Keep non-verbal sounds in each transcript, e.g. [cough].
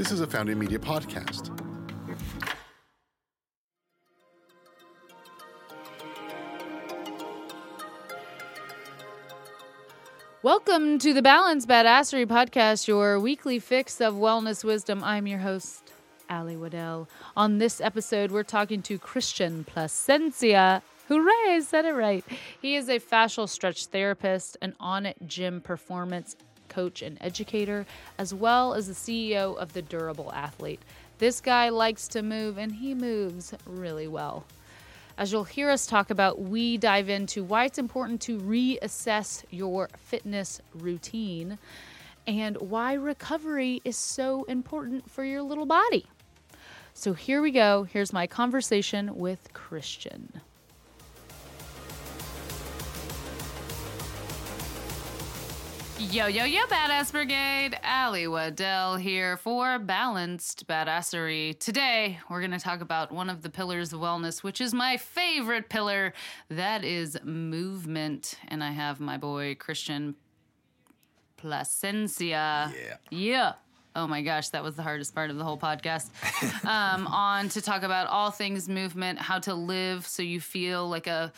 This is a Founding Media podcast. Welcome to the Balance Badassery Podcast, your weekly fix of wellness wisdom. I'm your host, Alli Waddell. On this episode, we're talking to Cristian Plascencia. Hooray, I said it right. He is a fascial stretch therapist, an Onnit gym performance coach and educator, as well as the CEO of the Durable Athlete. This guy likes to move, and he moves really well. As you'll hear us talk about, we dive into why it's important to reassess your fitness routine and why recovery is so important for your little body. So here we go. Here's my conversation with Cristian. Yo, yo, yo, Badass Brigade. Alli Waddell here for Balanced Badassery. Today, we're going to talk about one of the pillars of wellness, which is my favorite pillar. That is movement. And I have my boy, Cristian Plascencia. Yeah. Yeah. Oh my gosh, that was the hardest part of the whole podcast. [laughs] um, on to talk about all things movement, how to live so you feel like a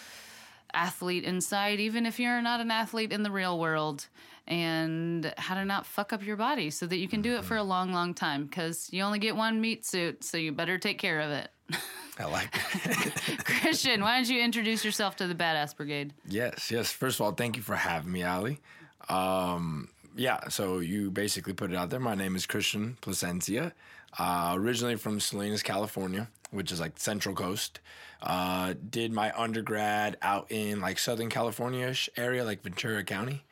athlete inside, even if you're not an athlete in the real world, and how to not fuck up your body so that you can do it for a long, long time. Because you only get one meat suit, so you better take care of it. [laughs] I like it. [laughs] Cristian, why don't you introduce yourself to the Badass Brigade? yes, yes. First of all, thank you for having me, Alli. Um, yeah, so you basically put it out there. My name is Cristian Plascencia, uh, originally from Salinas, California, which is like Central Coast. Uh, did my undergrad out in like Southern California ish area, like Ventura County.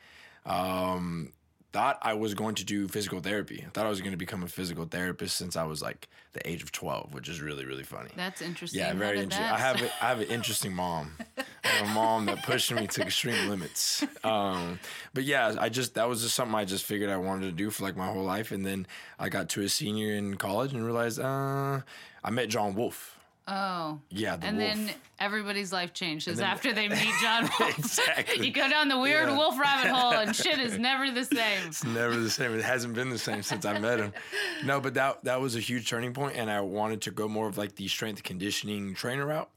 Um, thought I was going to do physical therapy. I thought I was going to become a physical therapist since I was like the age of 12, which is really, really funny. That's interesting. Yeah, very interesting. I have a, I have an interesting mom. I have a mom that pushed me to extreme limits. Um, but yeah, I just that was just something I just figured I wanted to do for like my whole life, and then I got to a senior in college and realized uh, I met John Wolf. Oh. Yeah, the and wolf. then everybody's life changes then- after they [laughs] meet John Wolf. Exactly. You go down the weird Yeah. wolf rabbit [laughs] hole and shit is never the same. It's never the same. It hasn't been the same since I met him. [laughs] No, but that that was a huge turning point, and I wanted to go more of like the strength conditioning trainer route.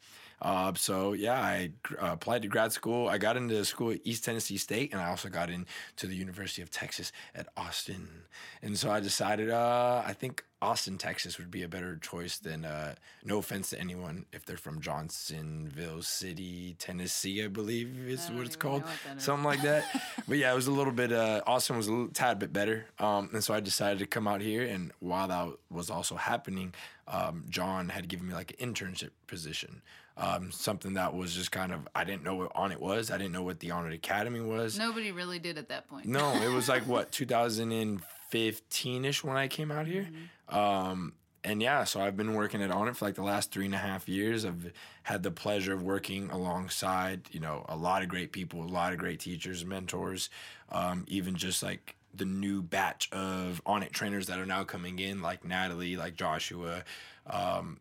Uh, so yeah, I uh, applied to grad school. I got into the school at East Tennessee State, and I also got into the University of Texas at Austin. And so I decided, uh, I think Austin, Texas, would be a better choice than. Uh, no offense to anyone if they're from Johnsonville City, Tennessee, I believe is don't what it's called, what something like that. [laughs] but yeah, it was a little bit. Uh, Austin was a little tad bit better, um, and so I decided to come out here. And while that was also happening, um, John had given me like an internship position, um, something that was just kind of I didn't know what Onnit was. I didn't know what the Onnit Academy was. Nobody really did at that point. No, it was like what [laughs] 2015 ish when I came out here. Um, and yeah, so I've been working at Onnit for like the last three and a half years. I've had the pleasure of working alongside, you know, a lot of great people, a lot of great teachers, mentors, um, even just like the new batch of Onnit trainers that are now coming in, like Natalie, like Joshua. Um,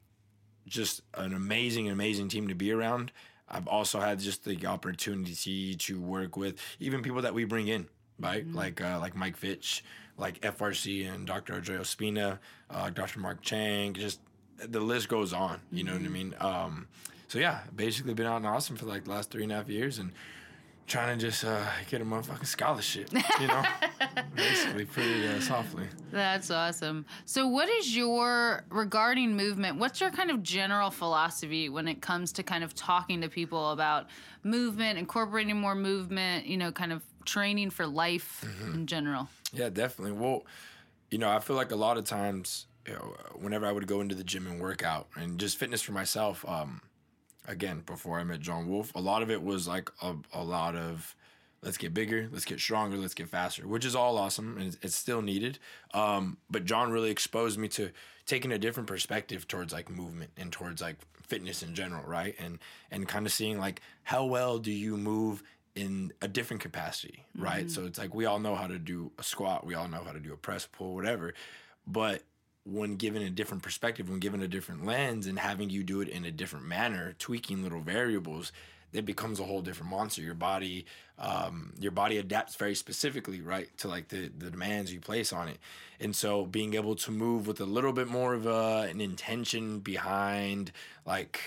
just an amazing, amazing team to be around. I've also had just the opportunity to work with even people that we bring in, right? Like uh, like Mike Fitch, like FRC and Dr. Andreo Spina, uh, Dr. Mark Chang. Just the list goes on. You know what I mean? Um, so yeah, basically been out in Austin for like the last three and a half years and trying to just uh, get a motherfucking scholarship. You [laughs] know, basically pretty uh, softly. That's awesome. So, what is your regarding movement? What's your kind of general philosophy when it comes to kind of talking to people about movement, incorporating more movement, you know, kind of training for life Mm-hmm. in general? Yeah, definitely. Well, you know, I feel like a lot of times, you know, whenever I would go into the gym and work out and just fitness for myself, um, again, before I met John Wolf, a lot of it was like a, a lot of let's get bigger, let's get stronger, let's get faster, which is all awesome and it's, it's still needed. Um, but John really exposed me to taking a different perspective towards like movement and towards like fitness in general, right? And and kind of seeing like how well do you move in a different capacity, right? So it's like we all know how to do a squat, we all know how to do a press pull, whatever. But when given a different perspective, when given a different lens and having you do it in a different manner, tweaking little variables, it becomes a whole different monster. Your body, um, your body adapts very specifically, right, to like the the demands you place on it. And so, being able to move with a little bit more of a, an intention behind, like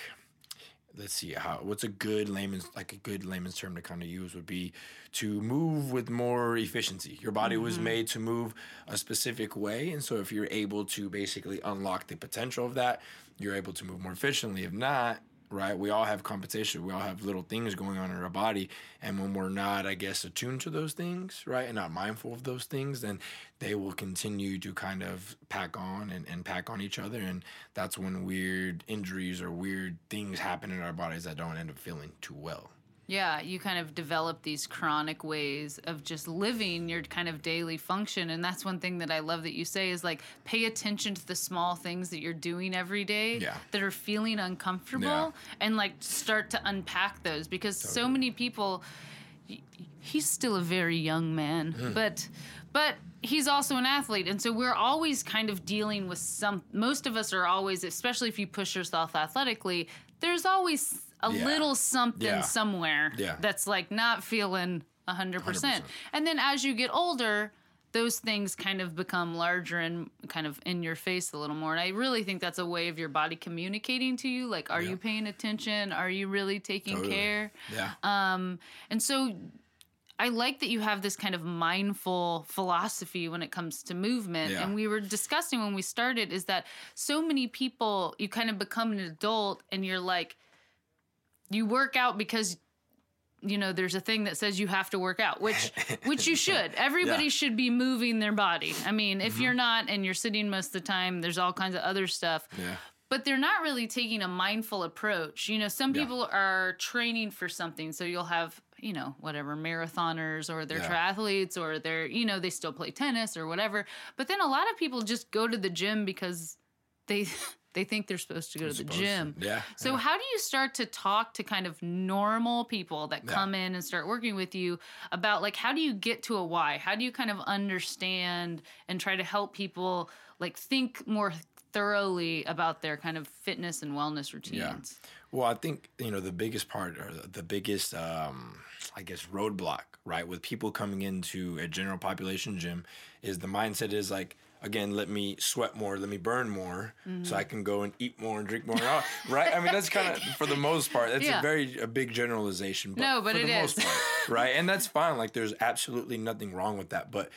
let's see how what's a good layman's like a good layman's term to kind of use would be to move with more efficiency. Your body was mm-hmm. made to move a specific way and so if you're able to basically unlock the potential of that you're able to move more efficiently. If not right? We all have competition. We all have little things going on in our body. And when we're not i guess attuned to those things right and not mindful of those things then they will continue to kind of pack on and, and pack on each other. And that's when weird injuries or weird things happen in our bodies that don't end up feeling too well Yeah, you kind of develop these chronic ways of just living your kind of daily function. And that's one thing that I love that you say is like pay attention to the small things that you're doing every day Yeah. that are feeling uncomfortable Yeah. and like start to unpack those because so many people he- he's still a very young man, Hmm. but but he's also an athlete and so we're always kind of dealing with some most of us are always especially if you push yourself athletically there's always a Yeah. little something Yeah. somewhere Yeah. that's like not feeling 100%. 100%. And then as you get older, those things kind of become larger and kind of in your face a little more. And I really think that's a way of your body communicating to you like, are Yeah. you paying attention? Are you really taking Totally. care? yeah Um, and so I like that you have this kind of mindful philosophy when it comes to movement. Yeah. And we were discussing when we started is that so many people, you kind of become an adult and you're like, you work out because you know there's a thing that says you have to work out which [laughs] which you should everybody Yeah. should be moving their body i mean if mm-hmm. you're not and you're sitting most of the time there's all kinds of other stuff yeah but they're not really taking a mindful approach. You know, some Yeah. people are training for something, so you'll have, you know, whatever marathoners or they're Yeah. triathletes or they're, you know, they still play tennis or whatever. But then a lot of people just go to the gym because they [laughs] they think they're supposed to go to the Supposed to. gym. Yeah, So yeah. how do you start to talk to kind of normal people that Yeah. come in and start working with you about like how do you get to a why? How do you kind of understand and try to help people like think more thoroughly about their kind of fitness and wellness routines? Yeah. Well, I think you know the biggest part or the- the biggest, um, I guess, roadblock, right, with people coming into a general population gym, is the mindset is like, again, let me sweat more, let me burn more, so mm-hmm. I can go and eat more and drink more, right? I mean, that's kind of [laughs] for the most part. That's Yeah. a very a big generalization. But No, but for it the is. most part, [laughs] right? And that's fine. Like, there's absolutely nothing wrong with that, but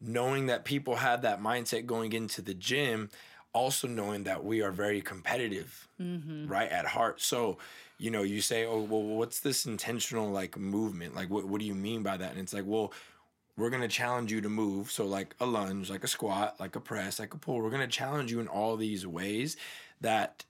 knowing that people have that mindset going into the gym, also knowing that we are very competitive, mm-hmm. right, at heart. So, you know, you say, oh, well, what's this intentional like movement? Like, what, what do you mean by that? And it's like, well, we're going to challenge you to move. So, like a lunge, like a squat, like a press, like a pull. We're going to challenge you in all these ways that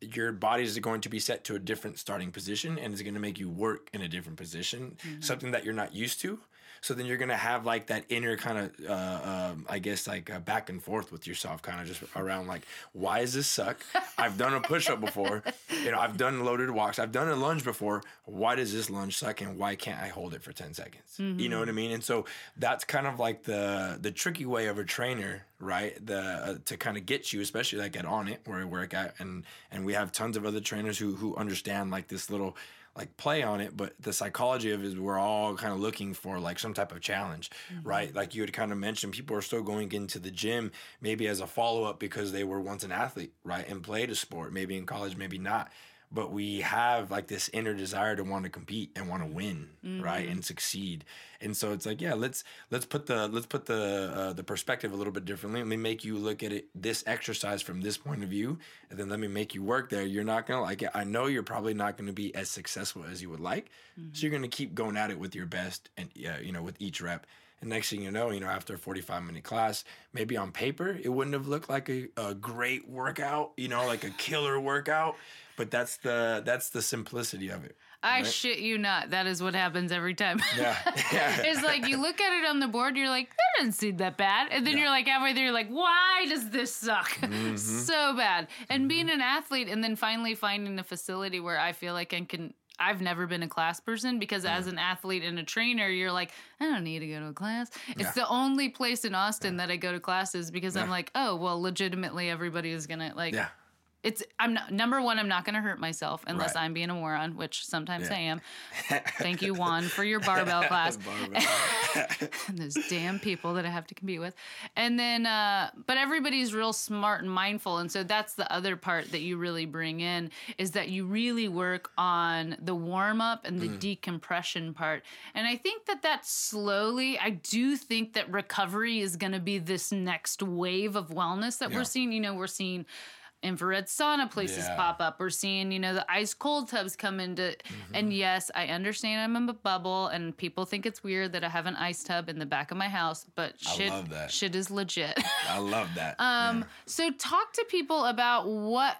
your body is going to be set to a different starting position and it's going to make you work in a different position, mm-hmm. something that you're not used to. So then you're to have like that inner kind of, uh, um, I guess, like uh, back and forth with yourself, kind of just around like, why does this suck? I've done a push up before. You know, I've done loaded walks. I've done a lunge before. Why does this lunge suck and why can't I hold it for 10 seconds? You know what I mean? And so that's kind of like the the tricky way of a trainer, right? The uh, to kind of get you, especially like at Onnit where I work at, and and we have tons of other trainers who who understand like this little like play on it, but the psychology of it is we're all kind of looking for like some type of challenge, mm-hmm. right? Like you had kind of mentioned, people are still going into the gym maybe as a follow up because they were once an athlete, right, and played a sport, maybe in college, maybe not. But we have like this inner desire to want to compete and want to win, right, and succeed. And so it's like, yeah, let's let's put the let's put the uh, the perspective a little bit differently. Let me make you look at it this exercise from this point of view, and then let me make you work there. You're not gonna like it. I know you're probably not to be as successful as you would like, so you're to keep going at it with your best, and yeah, you know, with each rep. And next thing you know, you know, after a 45 minute class, maybe on paper it wouldn't have looked like a, a great workout, you know, like a killer workout. But that's the that's the simplicity of it. I right? shit you not. That is what happens every time. Yeah, [laughs] yeah. it's like you look at it on the board, you're like, that doesn't seem that bad. And then Yeah. you're like halfway there, you're like, why does this suck? [laughs] Mm-hmm. so bad. And being an athlete and then finally finding a facility where I feel like I can I've never been a class person because as an athlete and a trainer, you're like, I don't need to go to a class. It's Yeah. the only place in Austin that I go to classes because I'm like, oh, well, legitimately everybody is gonna like Yeah. It's I'm not number one. I'm not going to hurt myself unless Right. I'm being a moron, which sometimes Yeah. I am. [laughs] Thank you, Juan, for your barbell [laughs] class. Barbell. [laughs] and those damn people that I have to compete with. And then, uh, but everybody's real smart and mindful. And so that's the other part that you really bring in is that you really work on the warm up and the decompression part. And I think that that slowly, I do think that recovery is going to be this next wave of wellness that Yeah. we're seeing. You know, we're seeing infrared sauna places Yeah. pop up. We're seeing, you know, the ice cold tubs come into. Mm-hmm. And yes, I understand I'm in a bubble, and people think it's weird that I have an ice tub in the back of my house, but shit, shit is legit. [laughs] I love that. um, Yeah. so talk to people about what.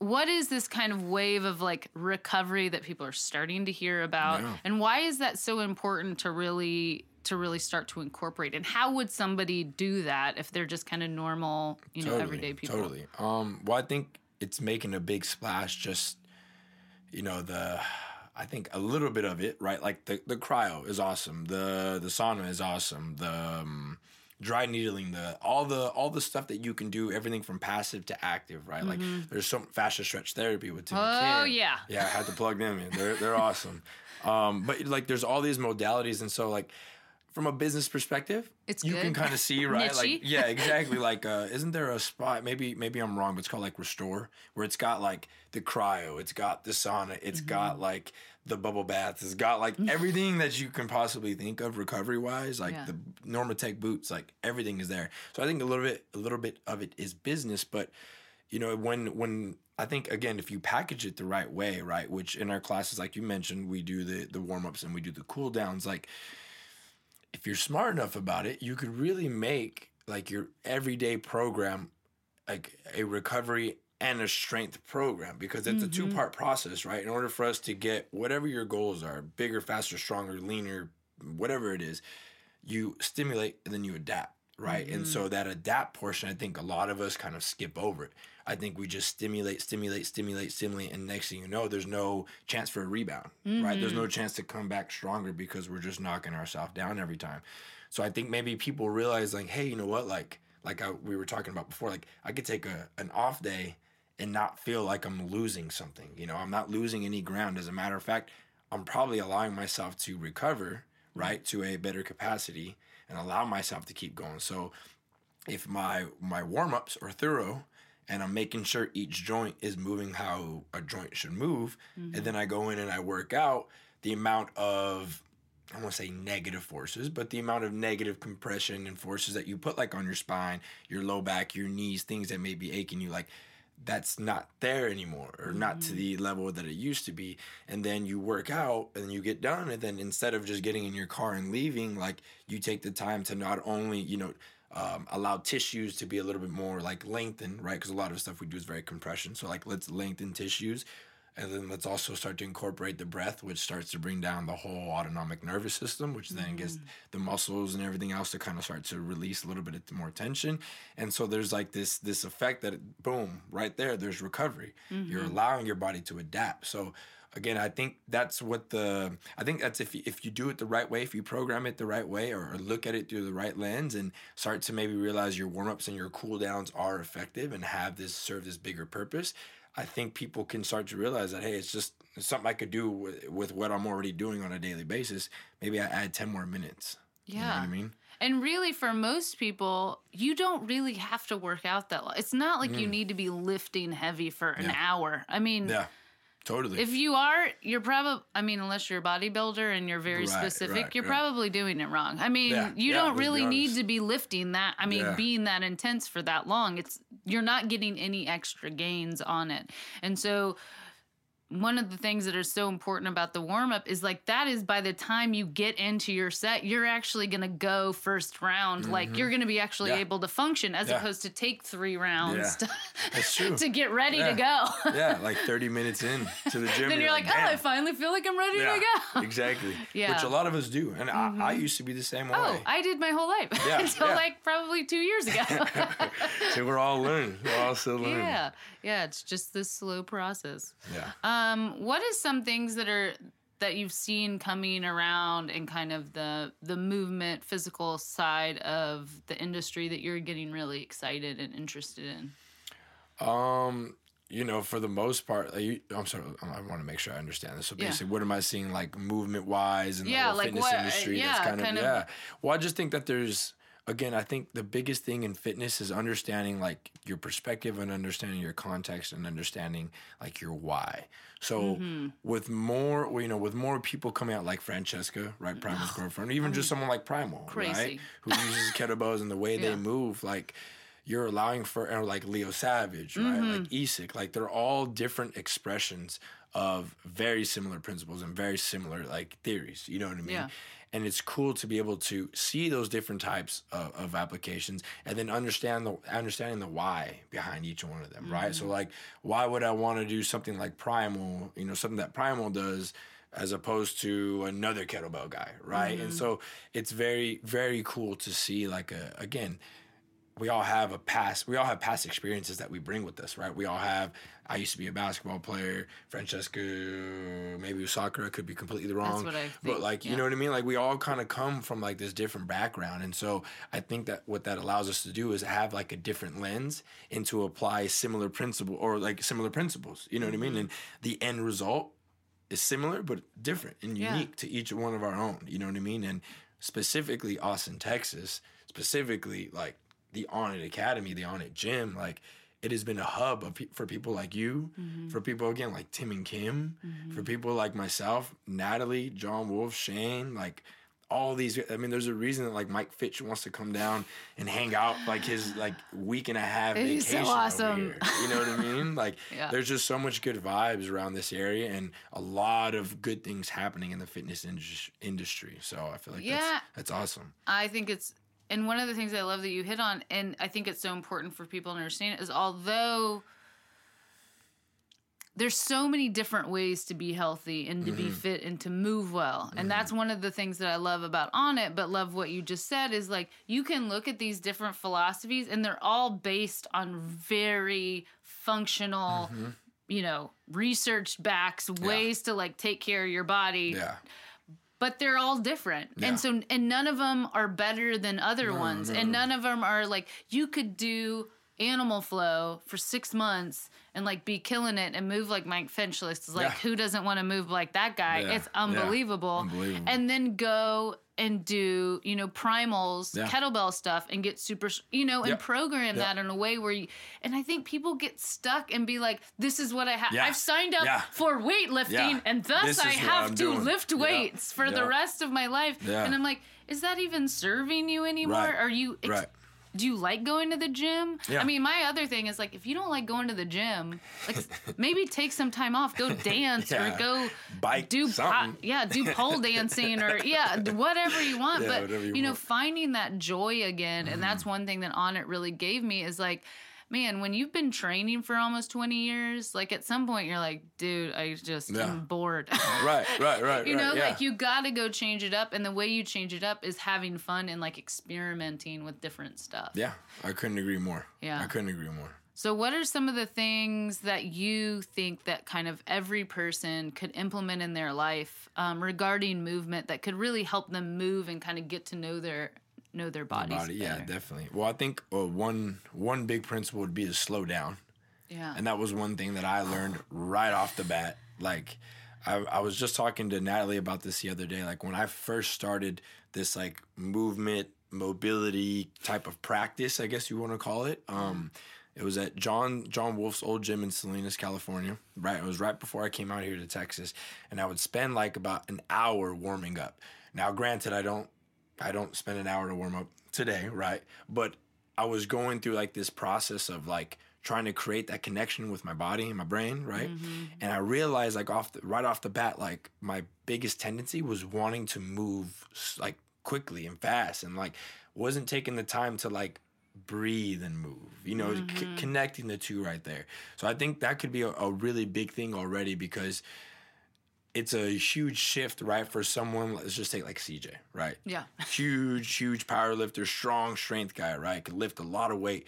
What is this kind of wave of like recovery that people are starting to hear about, Yeah. and why is that so important to really to really start to incorporate? And how would somebody do that if they're just kind of normal, you know, everyday people? Totally. Um, well, I think it's making a big splash. Just you know the, I think a little bit of it, right? Like the the cryo is awesome. The the sauna is awesome. The um, dry needling, the all the all the stuff that you can do, everything from passive to active, right? Like there's some fascia stretch therapy with Tim Mm-hmm. Oh, McCann. yeah. yeah. I had to plug them in. They're they're awesome. [laughs] Um, but like there's all these modalities, and so like. From a business perspective, It's you can kind of see [laughs] right, like yeah, [laughs] exactly. Like, uh, isn't there a spot? Maybe, maybe I'm wrong, but it's called like Restore, where it's got like the cryo, it's got the sauna, it's Mm-hmm. got like the bubble baths, it's got like [laughs] everything that you can possibly think of recovery wise, like Yeah. the Normatec boots, like everything is there. So I think a little bit, a little bit of it is business, but you know, when when I think again, if you package it the right way, right, which in our classes, like you mentioned, we do the the warm ups and we do the cool downs, like if you're smart enough about it, you could really make like your everyday program like a recovery and a strength program because it's a mm-hmm. two part process, right? In order for us to get whatever your goals are bigger, faster, stronger, leaner, whatever it is you stimulate and then you adapt, right? And so mm-hmm. that adapt portion, I think a lot of us kind of skip over it. I think we just stimulate, stimulate, stimulate, stimulate, and next thing you know, there's no chance for a rebound, right? There's no mm-hmm. chance to come back stronger because we're just knocking ourselves down every time. So I think maybe people realize like, hey, you know what? Like, like I, we were talking about before, like I could take a an off day and not feel like I'm losing something. You know, I'm not losing any ground. As a matter of fact, I'm probably allowing myself to recover, mm-hmm. right, to a better capacity and allow myself to keep going. So if my my warm-ups are thorough and I'm making sure each joint is moving how a joint should move, and mm-hmm. then I go in and I work out, the amount of I won't say negative forces, but the amount of negative compression and forces that you put like on your spine, your low back, your knees, things that may be aching you, like that's not there anymore or not to the level that it used to be. And then you work out and you get done. And then instead of just getting in your car and leaving, like you take the time to not only, you know, um, allow tissues to be a little bit more like lengthened, right? Because a lot of stuff we do is very compression. So like let's lengthen tissues. And then let's also start to incorporate the breath, which starts to bring down the whole autonomic nervous system, which then gets mm. the muscles and everything else to kind of start to release a little bit of more tension. And so there's like this this effect that boom, right there, there's recovery. You're mm-hmm. allowing your body to adapt. So again, I think that's what the I think that's if you, if you do it the right way, if you program it the right way, or, or look at it through the right lens, and start to maybe realize your warm ups and your cool downs are effective and have this serve this bigger purpose. I think people can start to realize that hey, it's just it's something I could do with, with what I'm already doing on a daily basis. Maybe I add ten more minutes. You know what Yeah. I mean? And really, for most people, you don't really have to work out that long. It's not like you need to be lifting heavy for an Mm. Yeah. hour. I mean, Yeah, totally. if you are, you're probably, I mean, unless you're a bodybuilder and you're very Right, specific, right, you're right. probably doing it wrong. I mean, Yeah, you yeah, don't really need to be lifting that. I mean, Yeah. being that intense for that long. It's, you're not getting any extra gains on it. And so, one of the things that are so important about the warm up is like that is by the time you get into your set, you're actually going to go first round. Like you're going to be actually Mm-hmm. Yeah. able to function as Yeah. opposed to take three rounds Yeah. [laughs] To, to get ready to go. yeah, like 30 minutes in to the [laughs] gym. then you're like, oh, I finally feel like I'm ready to go. [laughs] exactly. Yeah. Mm-hmm. Which a lot of us do. And I, I used to be the same way. Oh, I did my whole life Yeah, until like probably two years ago. so we're all learning. We're all still learning. yeah, yeah, it's just this slow process. Yeah. Um, what is some things that are that you've seen coming around in kind of the the movement, physical side of the industry that you're getting really excited and interested in? Um, you know, for the most part, like, I'm sorry, I want to make sure I understand this. So Yeah. basically, what am I seeing like movement wise in the Yeah, whole like fitness what- industry? yeah, that's kind, kind of, of- yeah. Well, I just think that there's again, I think the biggest thing in fitness is understanding like your perspective and understanding your context and understanding like your why. So Mm-hmm. with more, you know, with more people coming out like Francesca, right, Primal's girlfriend, or even just someone like Primal, right, who uses [laughs] kettlebells and the way Yeah. they move, like you're allowing for or like Leo Savage, right? Mm-hmm. Like Isak, like they're all different expressions of very similar principles and very similar like theories. You know what I mean? Yeah. And it's cool to be able to see those different types of, of applications and then understand the understanding the why behind each one of them, right? So mm-hmm. like, why would I want to do something like Primal? You know, something that Primal does as opposed to another kettlebell guy, right? And mm-hmm. so it's very very cool to see like a again we all have a past we all have past experiences that we bring with us right we all have i used to be a basketball player francesco maybe soccer i could be completely wrong what I but like you know what i mean like we all kind of come from like this different background and so i think that what that allows us to do is have like a different lens and to apply similar principle or like similar principles you know what i mean Mm-hmm. and the end result is similar but different and Yeah. unique to each one of our own. You know what I mean? And specifically Austin, Texas, specifically like the Onnit Academy, the Onnit Gym, like it has been a hub of pe- for people like you, Mm-hmm. for people again like Tim and Kim, for people like myself, Natalie, John Wolf, Shane, like all these. I mean, there's a reason that like Mike Fitch wants to come down and hang out like his like week and a half He's so vacation. over awesome. here. You know what I mean? [laughs] Like Yeah. there's just so much good vibes around this area and a lot of good things happening in the fitness indus- industry. So I feel like Yeah. that's, that's awesome. I think it's and one of the things I love that you hit on, and I think it's so important for people to understand is although there's so many different ways to be healthy and to Mm-hmm. be fit and to move well. And that's one of the things that I love about Onnit, but love what you just said is like you can look at these different philosophies and they're all based on very functional, Mm-hmm. you know, research backs ways to like take care of your body Yeah. But they're all different Yeah. and so and none of them are better than other ones and none of them are like you could do animal flow for six months and like be killing it and move like Mike Fitch is like Yeah. who doesn't want to move like that guy Yeah. it's unbelievable. Unbelievable. and then go and do you know primals Yeah. kettlebell stuff and get super you know and Yep. program Yep. that in a way where you and i think people get stuck and be like this is what i have Yeah. i've signed up Yeah. for weightlifting and thus i have to doing. lift weights for the rest of my life and i'm like is that even serving you anymore Right. are you ex- Right. Do you like going to the gym Yeah. i mean my other thing is like if you don't like going to the gym like [laughs] maybe take some time off go [laughs] dance Yeah. or go Bike do po- yeah do pole [laughs] dancing or yeah whatever you want Yeah, but you you know want. Mm-hmm. finding that joy again and that's one thing that Onnit really gave me is like man when you've been training for almost 20 years like at some point you're like dude i just Yeah. am bored [laughs] Right, right, right. [laughs] you right, know yeah. like you gotta go change it up and the way you change it up is having fun and like experimenting with different stuff Yeah, I couldn't agree more. Yeah. I couldn't agree more. so what are some of the things that you think that kind of every person could implement in their life um, regarding movement that could really help them move and kind of get to know their know their bodies Body, yeah, definitely. Well, I think uh, one one big principle would be to slow down. yeah And that was one thing that I learned [sighs] right off the bat. Like, I, I was just talking to Natalie about this the other day. Like, when I first started this, like, movement, mobility type of practice, I guess you want to call it. Um, it was at John John Wolf's old gym in Salinas, California. Right, it was right before I came out here to Texas, and I would spend like about an hour warming up. Now, granted, I don't I don't spend an hour to warm up today, right? But I was going through like this process of like trying to create that connection with my body and my brain, right? Mm-hmm. And I realized like off the, right off the bat, like my biggest tendency was wanting to move like quickly and fast, and like wasn't taking the time to like breathe and move. You know, c- mm-hmm. connecting the two right there. So I think that could be a, a really big thing already because it's a huge shift, right? For someone, let's just take like CJ, right? Yeah. [laughs] Huge, huge power lifter, strong strength guy, right? Could lift a lot of weight.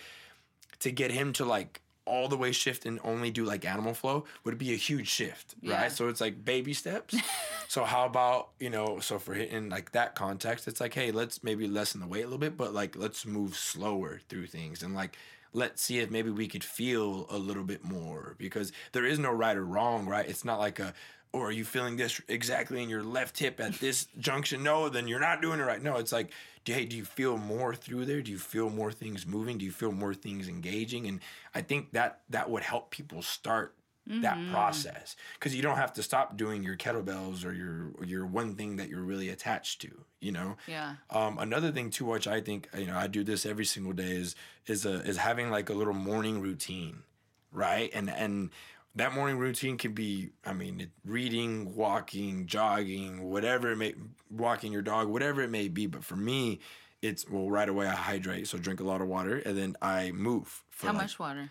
To get him to like all the way shift and only do like animal flow would be a huge shift, Yeah. right? So it's like baby steps. [laughs] so how about, you know, so for hitting like that context, it's like, hey, let's maybe lessen the weight a little bit, but like let's move slower through things and like let's see if maybe we could feel a little bit more because there is no right or wrong, right? It's not like a or are you feeling this exactly in your left hip at this junction? No, then you're not doing it right. No, it's like, hey, do you feel more through there? Do you feel more things moving? Do you feel more things engaging? And I think that that would help people start that process because you don't have to stop doing your kettlebells or your or your one thing that you're really attached to. You know. Yeah. Um, another thing too, which I think you know I do this every single day is is a, is having like a little morning routine, right? And and that morning routine can be I mean reading, walking, jogging, whatever it may walking your dog, whatever it may be. But for me, it's well right away I hydrate, so drink a lot of water, and then I move. For How like- much water?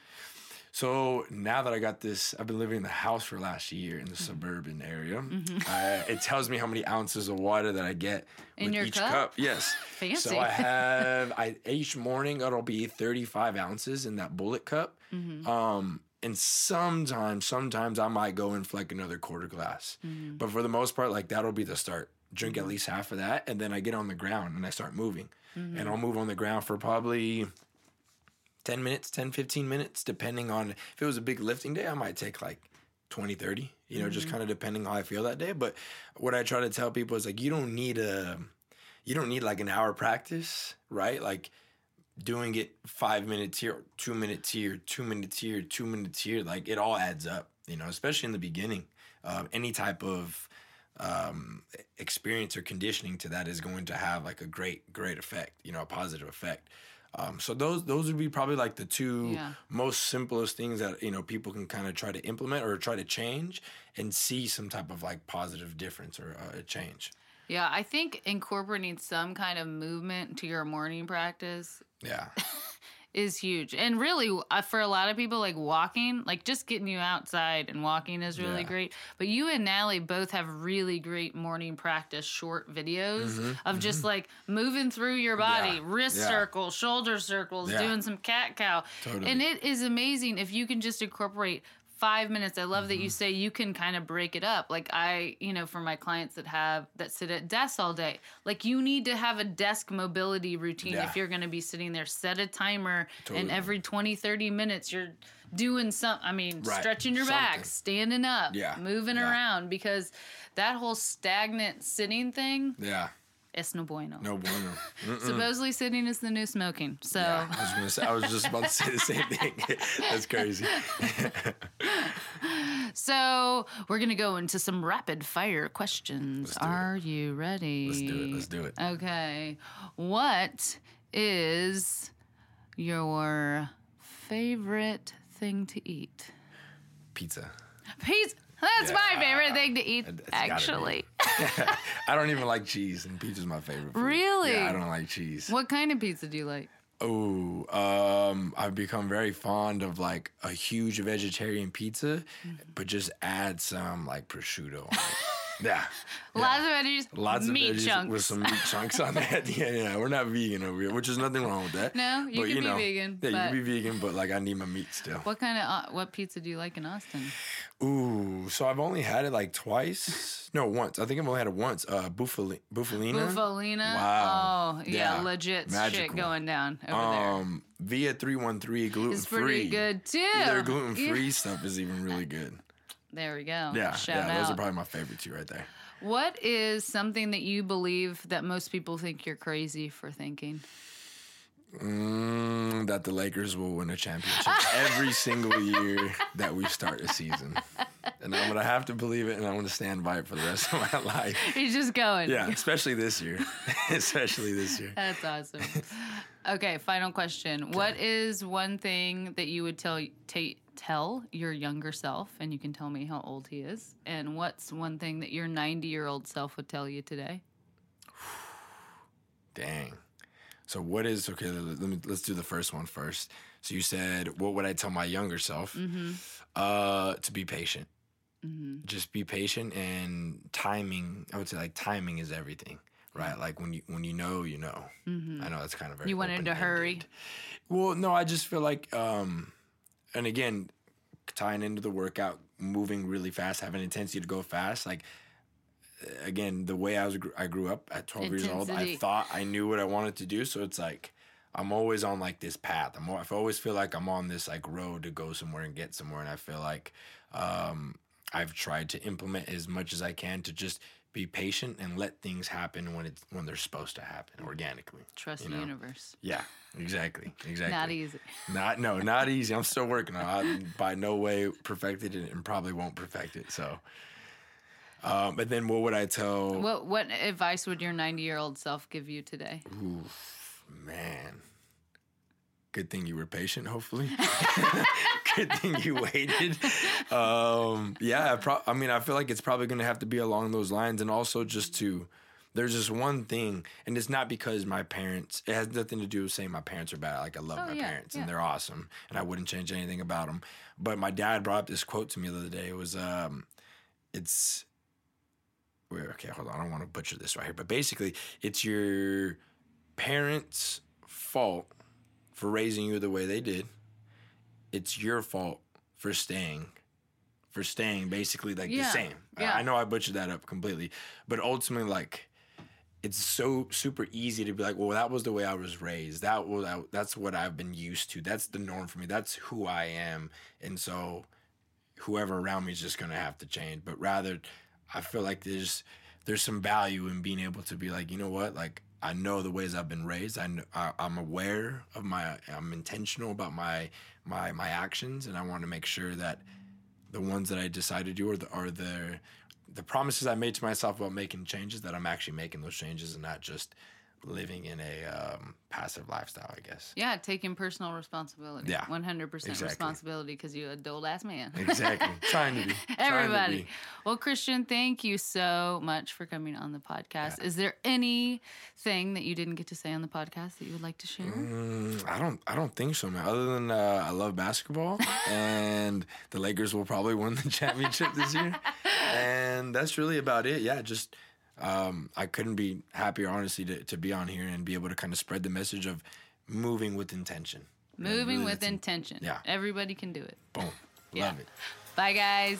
so now that I got this, I've been living in the house for last year in the Mm-hmm. suburban area. I, it tells me how many ounces of water that I get In with your each cup? cup. Yes. [laughs] Fancy. So I have I each morning it'll be 35 ounces in that bullet cup. Mm-hmm. Um, and sometimes, sometimes I might go and like another quarter glass. Mm-hmm. But for the most part, like that'll be the start. Drink at least half of that, and then I get on the ground and I start moving. Mm-hmm. And I'll move on the ground for probably 10 minutes, 10, 15 minutes, depending on if it was a big lifting day, I might take like 20, 30, you know, just kind of depending how I feel that day. But what I try to tell people is like, you don't need a, you don't need like an hour practice, right? Like doing it five minutes here, two minutes here, two minutes here, two minutes here, like it all adds up, you know, especially in the beginning. Um, any type of um, experience or conditioning to that is going to have like a great, great effect, you know, a positive effect. Um, so those those would be probably like the two Yeah. most simplest things that you know people can kind of try to implement or try to change and see some type of like positive difference or uh, change. Yeah, I think incorporating some kind of movement to your morning practice Yeah, [laughs] is huge. And really, uh, for a lot of people, like walking, like just getting you outside and walking is really Yeah. great. But you and Nally both have really great morning practice short videos of just like moving through your body, Mm-hmm. Yeah. wrist Yeah. circles, shoulder circles, doing some cat cow. Totally. And it is amazing if you can just incorporate five minutes. I love that Mm-hmm. you say you can kind of break it up. Like I, you know, for my clients that have that sit at desks all day, like you need to have a desk mobility routine Yeah. if you're going to be sitting there. Set a timer, and every 20, 30 minutes you're doing some. I mean, Right. stretching your back, standing up, Yeah. moving Yeah. around because that whole stagnant sitting thing, yeah, it's no bueno. no bueno. Mm-mm. Supposedly sitting is the new smoking. So. Yeah, I was gonna say. I was just about to say the same thing. [laughs] That's crazy. [laughs] So we're gonna go into some rapid fire questions. do it. Are you ready? Let's do it. Let's do it. Okay. What is your favorite thing to eat? Pizza. Pizza. That's my Yeah. favorite thing to eat, It's gotta be. actually. [laughs] I don't even like cheese, and pizza's my favorite. Food. Really? Yeah, I don't like cheese. What kind of pizza do you like? Oh, um, I've become very fond of like a huge vegetarian pizza, Mm-hmm. but just add some like prosciutto. On it. [laughs] yeah. Lots of veggies, Lots meat of veggies chunks. with some meat chunks on that. [laughs] Yeah, yeah. We're not vegan over here, which is nothing wrong with that. No, you But, can be vegan, Yeah, you can be vegan, but like I need my meat still. what kind of uh, what pizza do you like in Austin? Ooh, so I've only had it like twice. No, once. I think I've only had it once. Uh, Buffali- Bufalina. Bufalina. Wow. Oh, yeah, Yeah. legit shit going down over there. Um, Via three one three gluten there. It's free. pretty good too. Their gluten free Yeah. stuff is even really good. There we go. Yeah, Shout yeah, out. those are probably my favorite two right there. What is something that you believe that most people think you're crazy for thinking? Mm, that the Lakers will win a championship every single year that we start a season, and I'm gonna have to believe it, and I'm gonna stand by it for the rest of my life. You're just going. Yeah, especially this year, [laughs] especially this year. That's awesome. okay, final question. What is one thing that you would tell ta tell your younger self, and you can tell me how old he is, and what's one thing that your 90 year old self would tell you today? Dang. So what is okay? Let me let's do the first one first. So you said, what would I tell my younger self? Mm-hmm. Uh, to be patient. Just be patient and timing. I would say like timing is everything, right? Like when you when you know, you know. I know that's kind of very. Mm-hmm. You wanted to hurry. Well, no, I just feel like, um, and again, tying into the workout, moving really fast, having intensity to go fast, like again, the way I was, I grew up at 12 years old, I thought I knew what I wanted to do. So it's like, I'm always on like this path. I'm I always feel like I'm on this like road to go somewhere and get somewhere, and I feel like um, I've tried to implement as much as I can to just be patient and let things happen when it's when they're supposed to happen organically. Trust you the universe. Yeah, exactly, [laughs] exactly. Not easy. Not no, not easy. I'm still working on it. I by no way perfected it and probably won't perfect it. So, um, but then what would I tell? What what advice would your 90 year old self give you today? Oof, man. Good thing you were patient, hopefully. [laughs] [laughs] Good thing you waited. Um, yeah, I, pro- I mean, I feel like it's probably going to have to be along those lines. And also just to, there's just one thing, and it's not because my parents, it has nothing to do with saying my parents are bad. Like, I love Oh, my yeah, parents yeah. and they're awesome, and I wouldn't change anything about them. But my dad brought up this quote to me the other day. It was, um, it's, okay, hold on. I don't want to butcher this right here, but basically, it's your parents' fault for raising you the way they did. It's your fault for staying, for staying basically like Yeah, the same. I- yeah. I know I butchered that up completely, but ultimately, like, it's so super easy to be like, well, that was the way I was raised. That was that's what I've been used to. That's the norm for me. That's who I am, and so whoever around me is just gonna have to change. But rather, I feel like there's there's some value in being able to be like, you know what, like I know the ways I've been raised. I, I I'm aware of my. I'm intentional about my my my actions, and I want to make sure that the ones that I decide to do are the are the the promises I made to myself about making changes that I'm actually making those changes and not just living in a um, passive lifestyle. I guess. Yeah, taking personal responsibility. Yeah, 100% responsibility because you're a dull ass man. Exactly. [laughs] Trying to be. Trying to Everybody. be. Well, Cristian, thank you so much for coming on the podcast. Is there anything that you didn't get to say on the podcast that you would like to share? Mm, I don't. I don't think so, man. Other than uh, I love basketball, [laughs] and the Lakers will probably win the championship this year, [laughs] and that's really about it. Yeah, just um, I couldn't be happier, honestly, to, to be on here and be able to kind of spread the message of moving with intention. Moving really with that's- intention. yeah. Everybody can do it. Boom. Yeah. Love it. Bye, guys.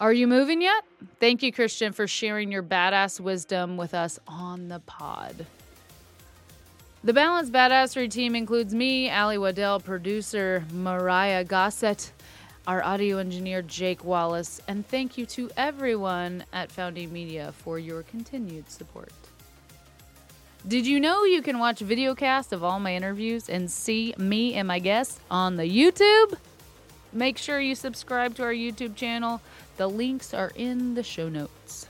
Are you moving yet? Thank you, Cristian, for sharing your badass wisdom with us on the pod. The Balance Badassery team includes me, Alli Waddell, producer Myrriah Gossett, our audio engineer Jake Wallace, and thank you to everyone at Founding Media for your continued support. Did you know you can watch videocast of all my interviews and see me and my guests on the YouTube? Make sure you subscribe to our YouTube channel. The links are in the show notes.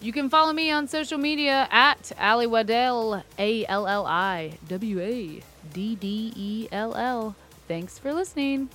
You can follow me on social media at Alli Waddell, A L L I W A D D E L L. Thanks for listening.